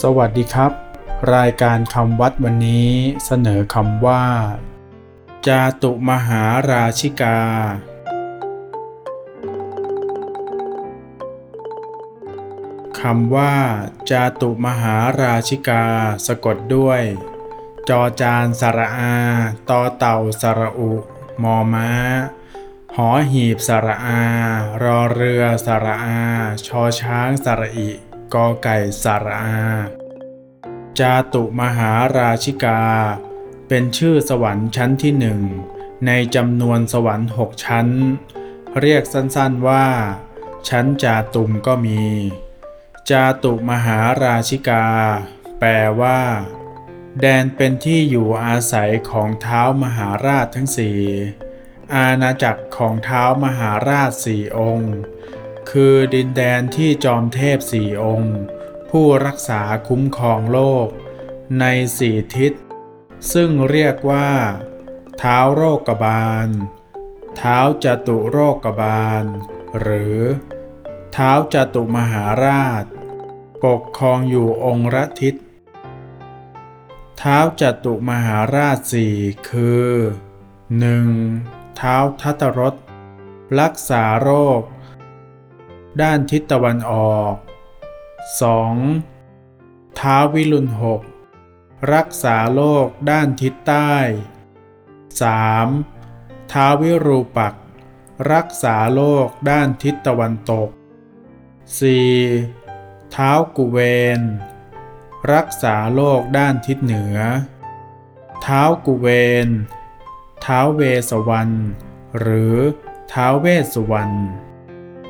สวัสดีครับ รายการคำวัดวันนี้เสนอคำว่า จาตุมหาราชิกา คำว่า จาตุมหาราชิกา สะกดด้วย จอจานสระอา ตอเต่าสระอุ มอม้า หอหีบสระอา รอเรือสระอา ชอช้างสระอิ กอไก่สาราจาตุมหาราชิกา เป็นชื่อสวรรค์ชั้นที่หนึ่งในจำนวนสวรรค์หกชั้น เรียกสั้นๆว่า ชั้นจาตุมก็มี จาตุมหาราชิกา แปลว่า แดนเป็นที่อยู่อาศัยของเท้ามหาราชทั้งสี่อาณาจักรของเท้ามหาราชสี่องค์ คือดินแดนที่จอมเทพสี่องค์ ผู้รักษาคุ้มครองโลก ในสี่ทิศ ซึ่งเรียกว่า เท้าโรคบาล เท้าจตุโรคบาล หรือ เท้าจตุมหาราช ปกครองอยู่องค์ละทิศเท้าจตุมหาราชสี่คือ 1. เท้าทัตรสรักษาโรค ด้านทิศตะวันออก 2. ท้าววิรุณหกรักษาโรคด้านทิศใต้ 3. ท้าววิรูปัก รักษาโรคด้านทิศตะวันตก 4. ท้าวกุเวน รักษาโรคด้านทิศเหนือ ท้าวกุเวนท้าวเวสวรรณหรือท้าวเวสวรรณ